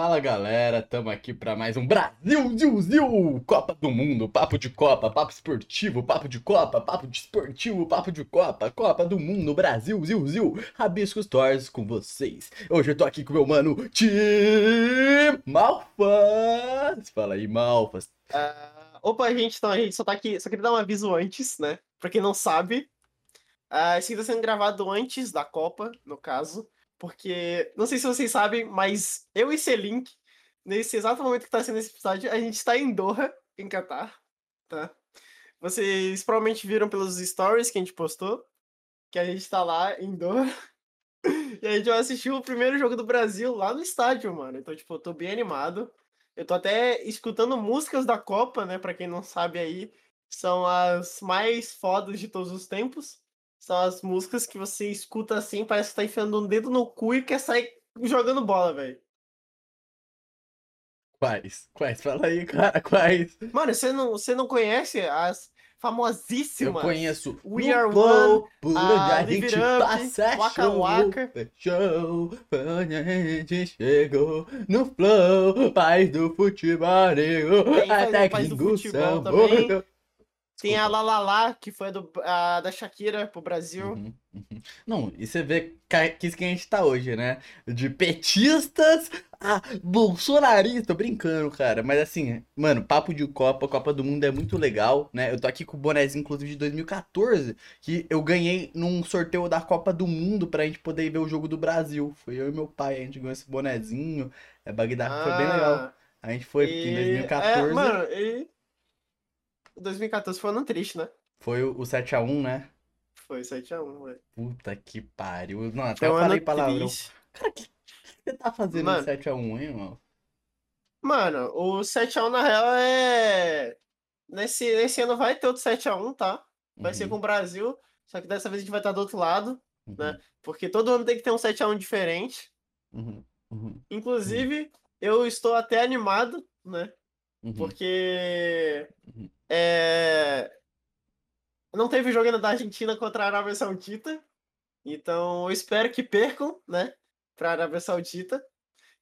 Fala galera, tamo aqui para mais um Brasil Zil, Copa do Mundo, papo de Copa, papo esportivo, papo de Copa, papo de esportivo, papo de Copa, Copa do Mundo, Brasil Zil Zil, Rabiscos Torres com vocês. Hoje eu tô aqui com meu mano Tim Malfas. Fala aí, Malfas. Uh, opa, gente, então a gente só tá aqui, só queria dar um aviso antes, né? Pra quem não sabe, uh, esse aqui tá sendo gravado antes da Copa, no caso. Porque, não sei se vocês sabem, mas eu e Selink, nesse exato momento que tá sendo esse episódio, a gente tá em Doha, em Qatar, tá? Vocês provavelmente viram pelos stories que a gente postou, que a gente tá lá em Doha. e a gente vai assistir o primeiro jogo do Brasil lá no estádio, mano. Então, tipo, eu tô bem animado. Eu tô até escutando músicas da Copa, né? Pra quem não sabe aí, são as mais fodas de todos os tempos. São as músicas que você escuta assim, parece que tá enfiando um dedo no cu e quer sair jogando bola, velho. Quais? Quais? Fala aí, cara, quais? Mano, você não, você não conhece as famosíssimas? Eu conheço. We Are One, por a a gente Up, passa Waka show, Waka. show, a gente chegou no flow, paz do futebol, até Paz do Futebol também. Tem a. Lalala, que foi do, a da Shakira pro Brasil. Uhum, uhum. Não, e você vê que isso que a gente tá hoje, né? De petistas a bolsonaristas. Tô brincando, cara. Mas assim, mano, papo de Copa, Copa do Mundo é muito legal, né? Eu tô aqui com o bonezinho, inclusive, de 2014, que eu ganhei num sorteio da Copa do Mundo pra gente poder ir ver o jogo do Brasil. Foi eu e meu pai, a gente ganhou esse bonezinho. É, Bagdá, foi bem legal. Ah, A gente foi, porque em e- 2014 É, mano, e... 2014 foi um ano triste, né? foi o, o 7x1, né? Foi 7x1, velho. Puta que pariu. Não, até Foi eu um falei palavrão. triste. Cara, o que, você tá fazendo Mano. no 7x1, hein, irmão? Mano, o 7x1 na real é. Nesse, nesse ano vai ter outro 7x1, tá? Vai ser Uhum, com o Brasil. Só que dessa vez a gente vai estar do outro lado, uhum, né? Porque todo ano tem que ter um 7x1 diferente. uhum, uhum, Inclusive, eu estou até animado, né? Uhum, Porque. Uhum. É. Não teve jogo ainda da Argentina contra a Arábia Saudita. Então, eu espero que percam, né? Pra Arábia Saudita.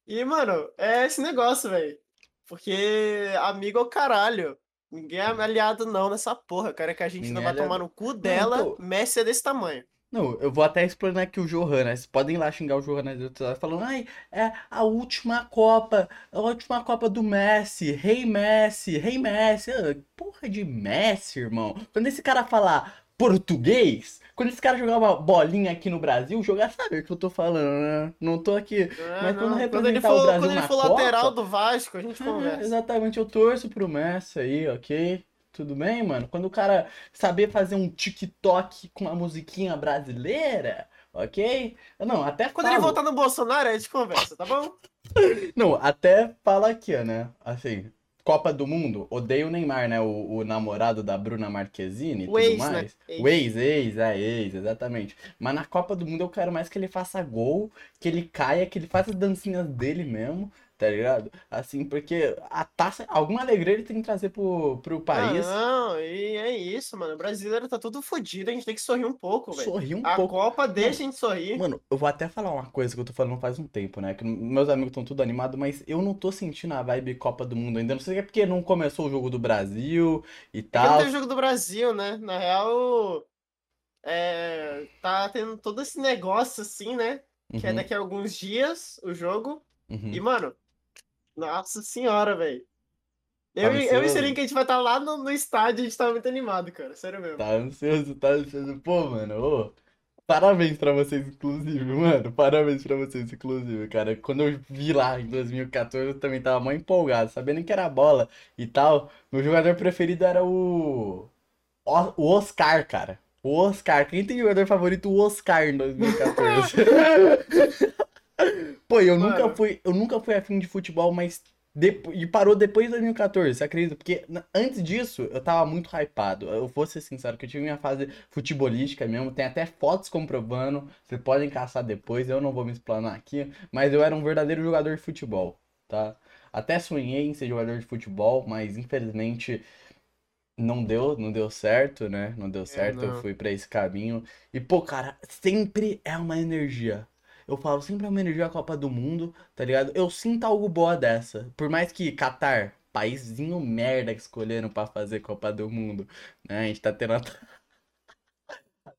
E, mano, é esse negócio, velho. Porque amigo é o caralho. Ninguém é aliado não nessa porra. cara que a Argentina Ninguém é vai aliado. tomar no cu dela. tô- Messi é desse tamanho. Não, eu vou até explanar aqui o Johanna. Vocês podem ir lá xingar o Johanna do outro lado, falando, ai, é a última Copa, a última Copa do Messi, rei Messi, rei Messi. Ah, Porra de Messi, irmão. Quando esse cara falar português, quando esse cara jogar uma bolinha aqui no Brasil, jogar sabe o que eu tô falando, né? Não tô aqui. É, Mas quando não. quando ele for, quando ele for lateral Copa- do Vasco, a gente É, conversa. exatamente, eu torço pro Messi aí, ok? Tudo bem, mano? Quando o cara saber fazer um TikTok com uma musiquinha brasileira, ok? Não, até Quando ele falo- voltar no Bolsonaro, a gente conversa, tá bom? Não, até fala aqui, né? Assim, Copa do Mundo, odeio o Neymar, né? O, o namorado da Bruna Marquezine e tudo ex, né? mais. Ex. O ex, ex, é ex, exatamente. Mas na Copa do Mundo eu quero mais que ele faça gol, que ele caia, que ele faça as dancinhas dele mesmo, tá ligado? Assim, porque a taça, alguma alegria ele tem que trazer pro, pro país. Não, e é isso, mano. O brasileiro tá tudo fodido, a gente tem que sorrir um pouco, velho. Sorrir um A pouco. Copa deixa a gente sorrir. Mano, eu vou até falar uma coisa que eu tô falando faz um tempo, né? Que meus amigos estão tudo animados, mas eu não tô sentindo a vibe Copa do Mundo ainda. Não sei se é porque não começou o jogo do Brasil e Porque não tal. teve jogo do Brasil, né? Na real, é, tá tendo todo esse negócio assim, né? Que é Uhum, daqui a alguns dias o jogo. uhum. E, mano, nossa senhora, velho. Eu, Tá e- eu e ansioso? Serinho, que a gente vai estar lá no, no estádio, a gente tá muito animado, cara. Sério mesmo. Tá ansioso, tá ansioso. Pô, mano, ô, parabéns pra vocês, inclusive, mano. Parabéns pra vocês, inclusive, cara. Quando eu vi lá em 2014, eu também tava mó empolgado, sabendo que era bola e tal. Meu jogador preferido era o. O o Oscar, cara. O Oscar. Quem tem jogador favorito? O Oscar em 2014. Pô, eu nunca Mano. fui, eu nunca fui afim de futebol, mas depo- e parou depois de 2014, você acredita? Porque antes disso eu tava muito hypado. Eu vou ser sincero que eu tive minha fase futebolística mesmo, tem até fotos comprovando. Vocês podem caçar depois, eu não vou me explanar aqui, mas eu era um verdadeiro jogador de futebol, tá? Até sonhei em ser jogador de futebol, mas infelizmente não deu, não deu certo, né? Não deu certo, eu não. fui pra esse caminho. E pô, cara, sempre é uma energia. Eu falo, sempre homenageio a Copa do Mundo, tá ligado? Eu sinto algo boa dessa. Por mais que Qatar, paísinho merda que escolheram pra fazer Copa do Mundo, né? A gente tá tendo a,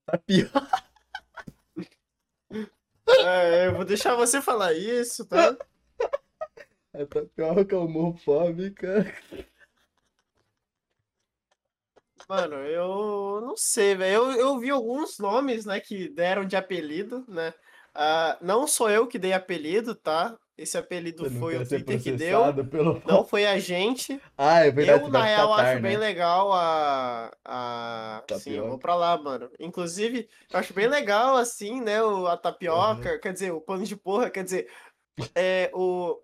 a pior. É, eu vou deixar você falar isso, tá? A tapioca homofóbica. Mano, eu não sei, velho. Eu, eu vi alguns nomes, né, que deram de apelido, né? Ah, não sou eu que dei apelido, tá? Esse apelido foi o Twitter que deu. pelo... Não foi a gente. Ah, é verdade, Eu, na real, Catar, acho bem né? legal a. a... Sim, eu vou pra lá, mano. Inclusive, eu acho bem legal, assim, né? O, a tapioca, quer dizer, o pano de porra, quer dizer, é, o.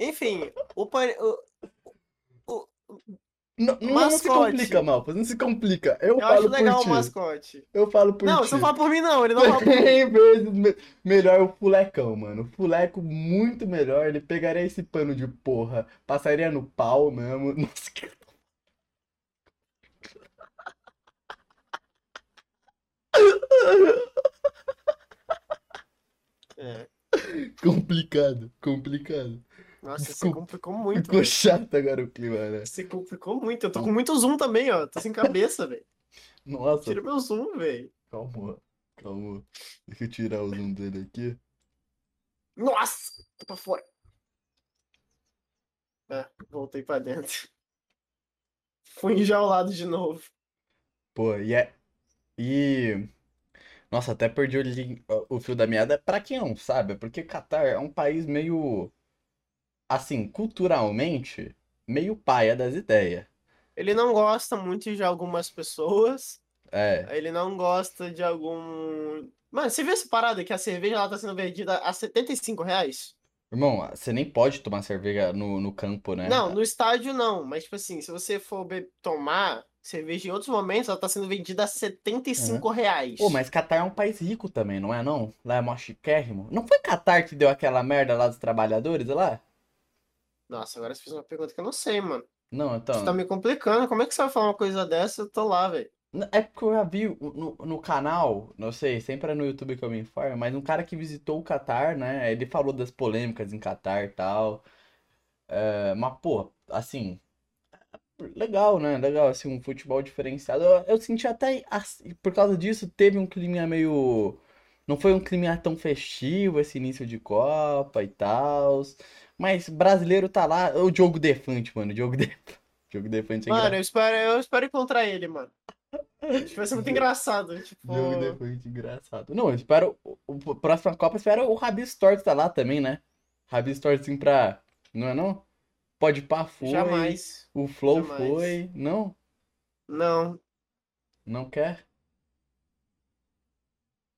Enfim, o, pan- o, o- Não, não, não se complica, Malfa, não se complica. Eu, eu falo acho legal por o ti. mascote. Eu falo por Não, ti. você não fala por mim, não. Ele não fala por mim. 100 vezes me- melhor o fulecão, mano. O fuleco muito melhor. Ele pegaria esse pano de porra, passaria no pau mesmo. Nossa, que É. complicado, complicado. Nossa, você Desculpa. complicou muito. Ficou velho. chato agora o clima, né? Você complicou muito. Eu tô com muito zoom também, ó. Tô sem cabeça, velho. Nossa, Tira meu zoom, velho. calma, calma. Deixa eu tirar o zoom dele aqui. Nossa! Tô pra fora. É, voltei pra dentro. Fui enjaulado de novo. Pô, e é. E. Nossa, até perdi o, o fio da meada. Pra quem não sabe, porque Catar é um país meio. Assim, culturalmente, meio paia das ideias. Ele não gosta muito de algumas pessoas. É. Ele não gosta de algum. Mano, você viu essa parada que a cerveja lá tá sendo vendida a 75 reais? Irmão, você nem pode tomar cerveja no, no campo, né? Não, no estádio não. Mas, tipo assim, se você for tomar cerveja em outros momentos, ela tá sendo vendida a 75 reais. Pô, mas Catar é um país rico também, não é não? Lá é mó chiquérrimo. Não foi Catar que deu aquela merda lá dos trabalhadores lá? Nossa, agora você fez uma pergunta que eu não sei, mano. Não, então. Você tá me complicando. Como é que você vai falar uma coisa dessa? Eu tô lá, velho. É porque eu já vi no, no canal, não sei, sempre é no YouTube que eu me informo, mas um cara que visitou o Catar, né? Ele falou das polêmicas em Catar e tal. É, mas, pô, assim, legal, né? Legal, assim, um futebol diferenciado. Eu, eu senti até, assim, por causa disso, teve um clima meio. Não foi um clima tão festivo esse início de Copa e tal. Mas brasileiro tá lá. O Diogo Defante, mano. O Diogo Defante. Diogo Defante é Mano, engraçado. eu espero, eu espero encontrar ele, mano. Acho vai ser muito engraçado. Tipo. Diogo Defante, engraçado. Não, eu espero. O, próxima Copa, eu espero o Rabis Torres tá lá também, né? Rabis Torres, assim, pra. Não é não? Pode pá, foi. Jamais. O Flow Jamais. foi. Não? Não. Não quer?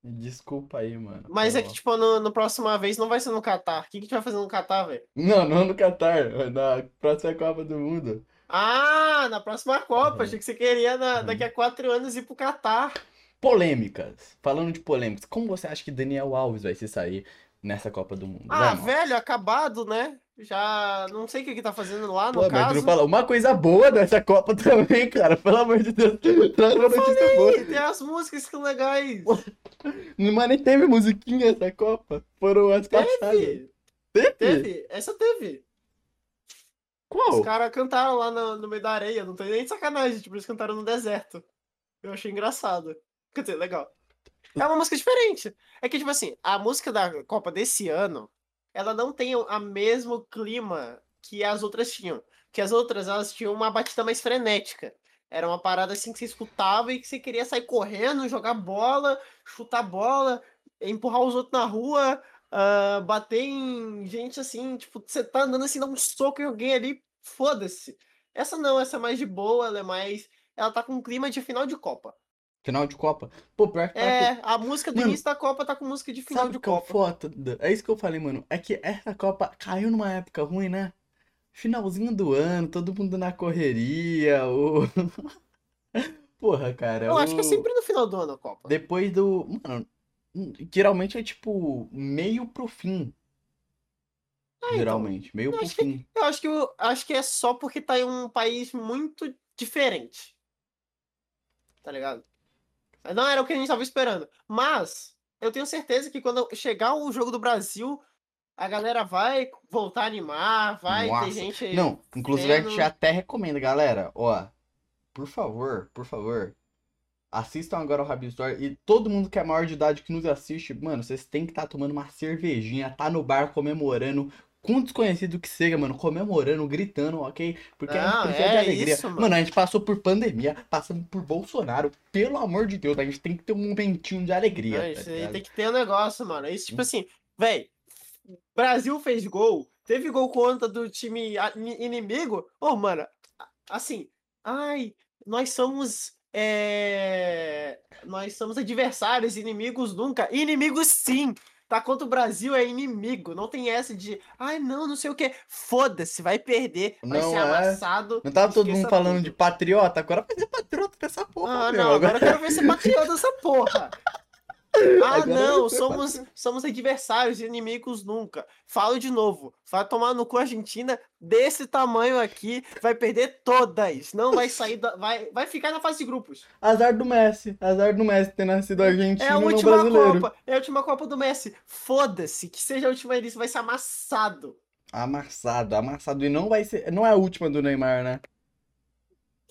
Desculpa aí, mano. Mas é que, tipo, no, no próxima vez não vai ser no Catar. O que, que a gente vai fazer no Catar, velho? Não, não no Catar. Na próxima Copa do Mundo. Ah, na próxima Copa. Uhum. Achei que você queria na- Uhum. daqui a quatro anos ir pro Catar. Polêmicas. Falando de polêmicas, como você acha que Daniel Alves vai se sair nessa Copa do Mundo? Ah, Vai, velho, acabado, né? Já não sei o que que tá fazendo lá, no Pô, caso. fala uma coisa boa dessa Copa também, cara. Pelo amor de Deus. Traz uma notícia boa. Tem as músicas que são legais. Mas nem teve musiquinha essa Copa. Foram as passadas. Teve, Teve? teve. Essa teve. Qual? Os caras cantaram lá no, no meio da areia, não tem nem de sacanagem, tipo, eles cantaram no deserto. Eu achei engraçado. Quer dizer, legal. É uma música diferente. É que, tipo assim, a música da Copa desse ano, ela não tem o mesmo clima que as outras tinham. Que as outras, elas tinham uma batida mais frenética. Era uma parada assim que você escutava e que você queria sair correndo, jogar bola, chutar bola, empurrar os outros na rua, ah, bater em gente assim, tipo, você tá andando assim, dá um soco em alguém ali, foda-se. Essa não, essa é mais de boa, ela é mais. Ela tá com um clima de final de Copa. Final de Copa. Pô, pior que tá com- É, a música do Mano, início da Copa tá com música de final de o é o Copa. foda? É isso que eu falei, mano. É que essa Copa caiu numa época ruim, né? Finalzinho do ano, todo mundo na correria. O... Porra, cara. Eu acho que é o- sempre no final do ano a Copa. Depois do. Mano, geralmente é tipo meio pro fim. então. Geralmente, meio Eu pro acho que- fim. Eu acho que, eu, acho que é só porque tá em um país muito diferente. Tá ligado? Não era o que a gente tava esperando. Mas, eu tenho certeza que quando chegar o jogo do Brasil, a galera vai voltar a animar, vai Nossa. ter gente. Não, inclusive a gente vendo. até recomenda, galera, ó, por favor, por favor, assistam agora o Rabi Store e todo mundo que é maior de idade que nos assiste, mano, vocês têm que estar tomando uma cervejinha, tá no bar comemorando, com desconhecido que seja, mano, comemorando, gritando, ok? Porque a gente Não, precisa é de alegria. isso, mano. mano, a gente passou por pandemia, passamos por Bolsonaro, pelo amor de Deus, a gente tem que ter um momentinho de alegria, Não, tá isso aí ligado? tem que ter um negócio, mano. Isso, tipo assim, véi, Brasil fez gol, teve gol contra do time inimigo. Ô, mano, a- assim, ai, nós somos. é, Nós somos adversários, inimigos nunca. Inimigos sim! Tá contra o Brasil é inimigo. Não tem essa de. Ai, não, não sei o que. Foda-se, vai perder. Vai Não ser é. amassado. Não tava todo mundo falando tudo. de patriota? Agora vai ser patriota com essa porra, Ah, meu. não, agora eu quero ver ser patriota dessa porra. Ah, Agora não, somos, somos adversários, inimigos nunca. Falo de novo, vai tomar no cu a Argentina desse tamanho aqui, vai perder todas. Não vai sair da. Vai, vai ficar na fase de grupos. Azar do Messi. Azar do Messi ter nascido argentino É a última. Copa. É a última Copa do Messi. Foda-se, que seja a última edição, vai ser amassado. Amassado, amassado. E não vai ser. Não é a última do Neymar, né?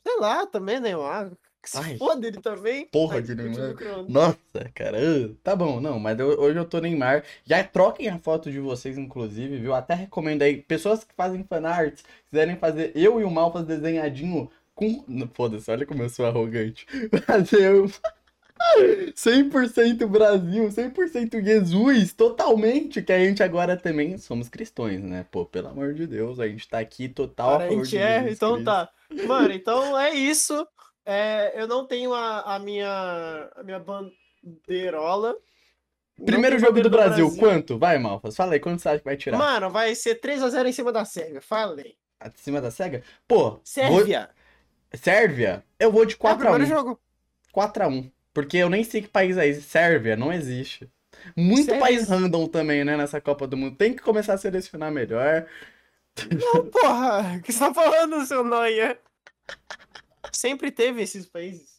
Sei lá, também, Neymar. Que se Ai, foda ele também. porra Ai, de Neymar. Nossa, cara. Tá bom, não, mas eu- hoje eu tô Neymar. Já troquem a foto de vocês, inclusive, viu? Até recomendo aí. Pessoas que fazem fanarts, quiserem fazer eu e o Malfas desenhadinho com. Foda-se, olha como eu sou arrogante. Fazer eu. 100% Brasil, 100% Jesus, totalmente. Que a gente agora também somos cristãos, né? Pô, pelo amor de Deus, a gente tá aqui total Cara, a gente de é, então Cristo. tá. Mano, então é isso. É, eu não tenho a, a minha a minha bandeirola. Primeiro jogo do bandeira Brasil, quanto? Vai, Malfas, fala aí, quanto você acha que vai tirar? Mano, vai ser 3x0 em cima da Sérvia. Falei. Acima da SEGA? Pô, vou... Sérvia. Sérvia? Eu vou de É o primeiro 4x1. jogo. 4x1. Porque eu nem sei que país é esse. Sérvia, não existe. Muito Sérvia- país random também, né, nessa Copa do Mundo. Tem que começar a selecionar melhor. Não, porra. O que você tá falando, seu Noia? Sempre teve esses países.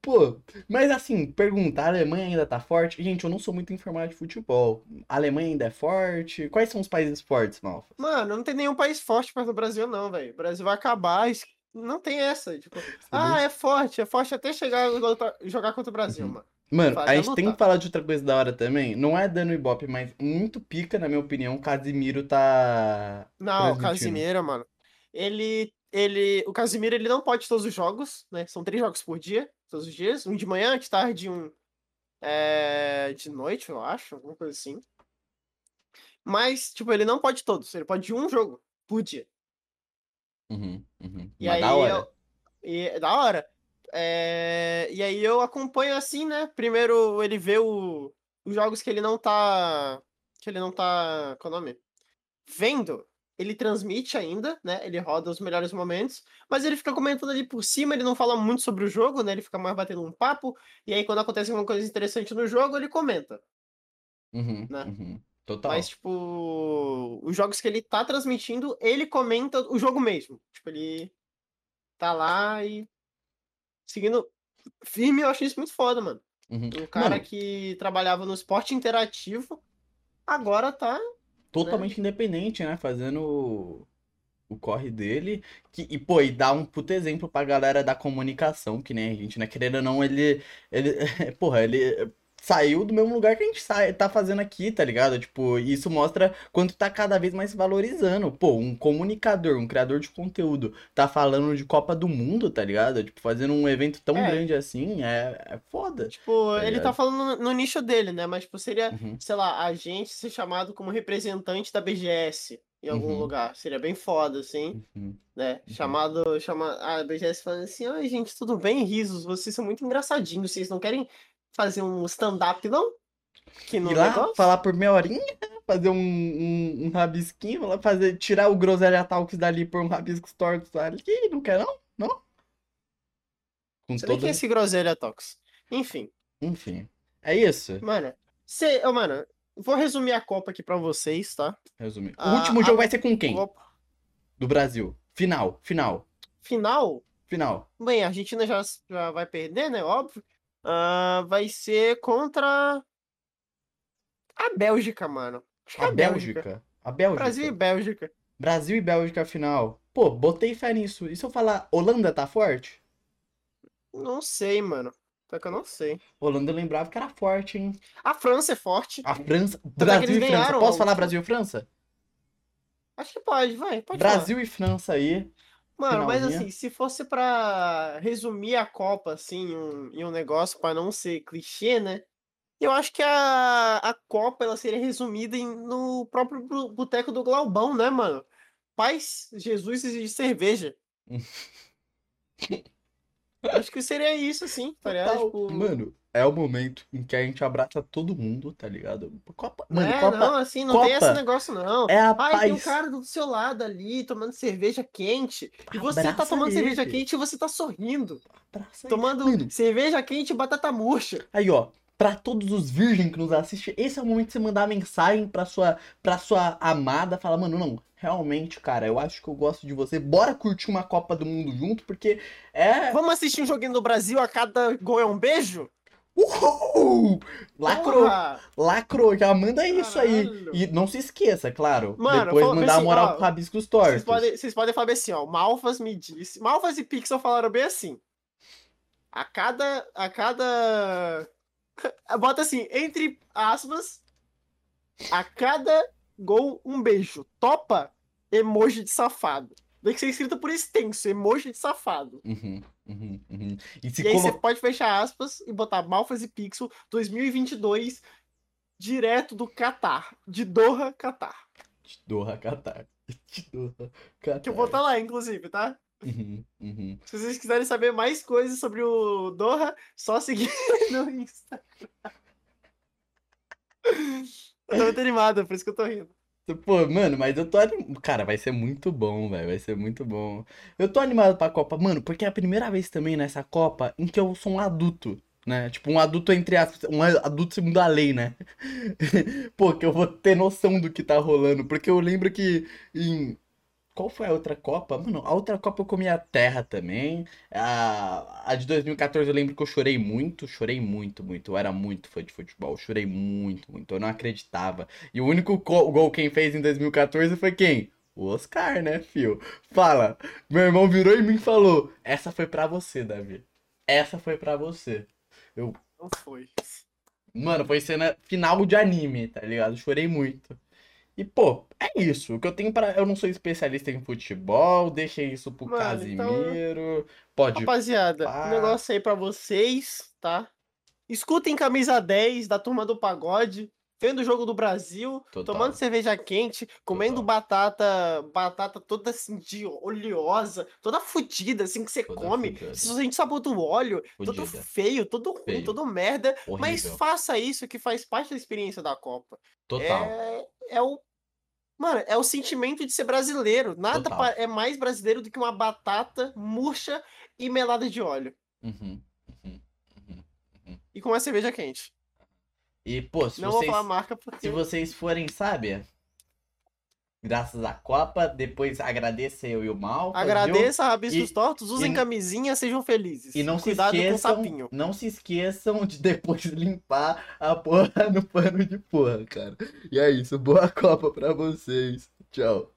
Pô, mas assim, pergunta, a Alemanha ainda tá forte? Gente, eu não sou muito informado de futebol. A Alemanha ainda é forte? Quais são os países fortes, Malfa? Mano, não tem nenhum país forte perto do Brasil, não, velho. O Brasil vai acabar. Não tem essa. Tipo, ah, é forte, é forte até chegar a jogar contra o Brasil, Uhum. mano. Mano, a gente tem que falar de outra coisa da hora também. Não é dando ibope, mas muito pica, na minha opinião. O Casimiro tá. Não, o. Casimiro, mano. Ele, ele, o Casimiro, ele não pode todos os jogos, né? São três jogos por dia, todos os dias. Um de manhã, de tarde um é, de noite, eu acho, alguma coisa assim. Mas, tipo, ele não pode todos. Ele pode um jogo por dia. Uhum, uhum. E Mas aí da hora. eu, e é da hora. É, e aí eu acompanho assim, né? Primeiro ele vê o, os jogos que ele não tá. Que ele não tá. Qual é o nome? Vendo. Ele transmite ainda, né? Ele roda os melhores momentos, mas ele fica comentando ali por cima, ele não fala muito sobre o jogo, né? Ele fica mais batendo um papo, e aí quando acontece alguma coisa interessante no jogo, ele comenta. Uhum, né? uhum. Total. Mas, tipo, os jogos que ele tá transmitindo, ele comenta o jogo mesmo. Tipo, ele tá lá e seguindo firme, eu acho isso muito foda, mano. Uhum. Um cara Mano, que trabalhava no esporte interativo, agora tá. Totalmente independente, né? Fazendo o, o corre dele. Que, e, pô, e dá um puto exemplo pra galera da comunicação, que nem a gente, né? Querendo ou não, ele. ele porra, ele saiu do mesmo lugar que a gente sai, tá fazendo aqui, tá ligado? Tipo, isso mostra quanto tá cada vez mais valorizando. Pô, um comunicador, um criador de conteúdo, tá falando de Copa do Mundo, tá ligado? Tipo, fazendo um evento tão É. grande assim, é, é foda. Tipo, Tá ele tá falando no, no nicho dele, né? Mas, tipo, seria, Uhum. sei lá, a gente ser chamado como representante da BGS em algum Uhum. lugar. Seria bem foda, assim. Uhum. né? Uhum. Chamado, chama a BGS falando assim, ai gente, tudo bem, risos, vocês são muito engraçadinhos, vocês não querem fazer um stand-up, não? Que no Ir lá, negócio? falar por meia horinha, fazer um, um, um rabisquinho, fazer, tirar o Groselha Talks dali por um rabisco tortos ali. Não quer não? Não? Com Você todo... quer esse groselha Tox. Enfim, Enfim, é isso. mano, cê, ô, mano, vou resumir a Copa aqui pra vocês, tá? Resumir. O A- último a jogo vai ser com quem? Copa Do Brasil. Final, final, final, final. bem, a Argentina já, já vai perder, né? Óbvio. Ah, vai ser contra A Bélgica, mano. É A Bélgica. A Bélgica. Brasil e Bélgica. Brasil e Bélgica final. Pô, botei fé nisso. E se eu falar Holanda tá forte? Não sei, mano. Só que eu não sei. Holanda eu lembrava que era forte, hein? A França é forte. A França. Brasil e França. ganharam Posso a falar. Brasil e França? Acho que pode, vai. Pode Brasil e França aí. Mano, mas assim, se fosse pra resumir a Copa, assim, em um, em um negócio pra não ser clichê, né? Eu acho que a, a Copa ela seria resumida em- no próprio boteco do Glaubão, né, mano? Paz, Jesus e cerveja. Acho que seria isso, assim, tá ligado? Tipo, Mano, é o momento em que a gente abraça todo mundo, tá ligado? Copa. Mano, é, Copa não, assim, não tem esse Copa negócio, não. é a Ai, tem um paz. cara do seu lado ali, tomando cerveja quente. E você tá Abraça tomando cerveja ele. quente e você tá sorrindo. Abraça. Tomando Mano, cerveja quente e batata murcha. Aí, ó, pra todos os virgens que nos assistem, esse é o momento de você mandar mensagem pra sua, pra sua amada, falar, mano, não, realmente, cara, eu acho que eu gosto de você, bora curtir uma Copa do Mundo junto, porque é... Vamos assistir um joguinho do Brasil a cada gol é um beijo? Uhul! Lacrou, Porra! lacrou, já manda isso aí. E não se esqueça, claro, Mano, depois fala- mandar assim, moral ó, pro Rabiscos Vocês Tortos. podem, vocês podem falar bem assim, ó. Malfas me disse. Malfas e Pixel falaram bem assim. A cada. A cada. Bota assim, entre aspas. A cada gol, um beijo. Topa? Emoji de safado. Tem que ser escrito por extenso, emoji de safado. Uhum, uhum, uhum. E se E aí você pode fechar aspas e botar Malfas e Pixel 2022 direto do Catar. De Doha, Catar. Doha Qatar. Doha Qatar. Que eu vou estar lá, inclusive, tá? Uhum, uhum. Se vocês quiserem saber mais coisas sobre o Doha, só seguir no Insta. Eu tô muito animado, por isso que eu tô rindo. Pô, mano, mas eu tô animado. Cara, vai ser muito bom, velho. Vai ser muito bom. Eu tô animado pra Copa, mano, porque é a primeira vez também nessa Copa em que eu sou um adulto, né? Tipo, um adulto entre aspas, um adulto segundo a lei, né? Pô, que eu vou ter noção do que tá rolando. Porque eu lembro que em. Qual foi a outra Copa? Mano, a outra Copa eu comi a terra também. A, a de 2014 eu lembro que eu chorei muito, chorei muito, muito. Eu era muito fã de futebol, eu chorei muito, muito. Eu não acreditava. E o único co- gol quem fez em 2014 foi quem? O Oscar, né, fio? Fala. Meu irmão virou em mim e falou: Essa foi pra você, Davi. Essa foi pra você. Não foi. Mano, foi cena final de anime, tá ligado? Chorei muito. E, pô, é isso. O que eu tenho para Eu não sou especialista em futebol, deixei isso pro Mano, então- Casimiro. Pode. Rapaziada, um negócio aí pra vocês, tá? Escutem camisa 10 da turma do pagode, vendo o jogo do Brasil, Total. tomando cerveja quente, comendo Total. batata, batata toda assim de oleosa, toda fudida assim que você Toda come. fudida. Se gente sabor do óleo, todo Fudida. feio, todo ruim, Feio. todo merda, mas Horrível. faça isso que faz parte da experiência da Copa. Total. É, é o. Mano, é o sentimento de ser brasileiro. Nada Total. é mais brasileiro do que uma batata murcha e melada de óleo. Uhum, uhum, uhum. E com uma cerveja quente. E, pô, se Não vocês, vou falar marca porque. se vocês forem, sabe? Graças à Copa, depois agradeça eu e o Mal. Agradeça, rabiscos E- tortos, usem e- camisinha, sejam felizes. E não se Cuidado com o esqueçam, sapinho. não se esqueçam de depois limpar a porra no pano de porra, cara. E é isso, boa Copa pra vocês. Tchau.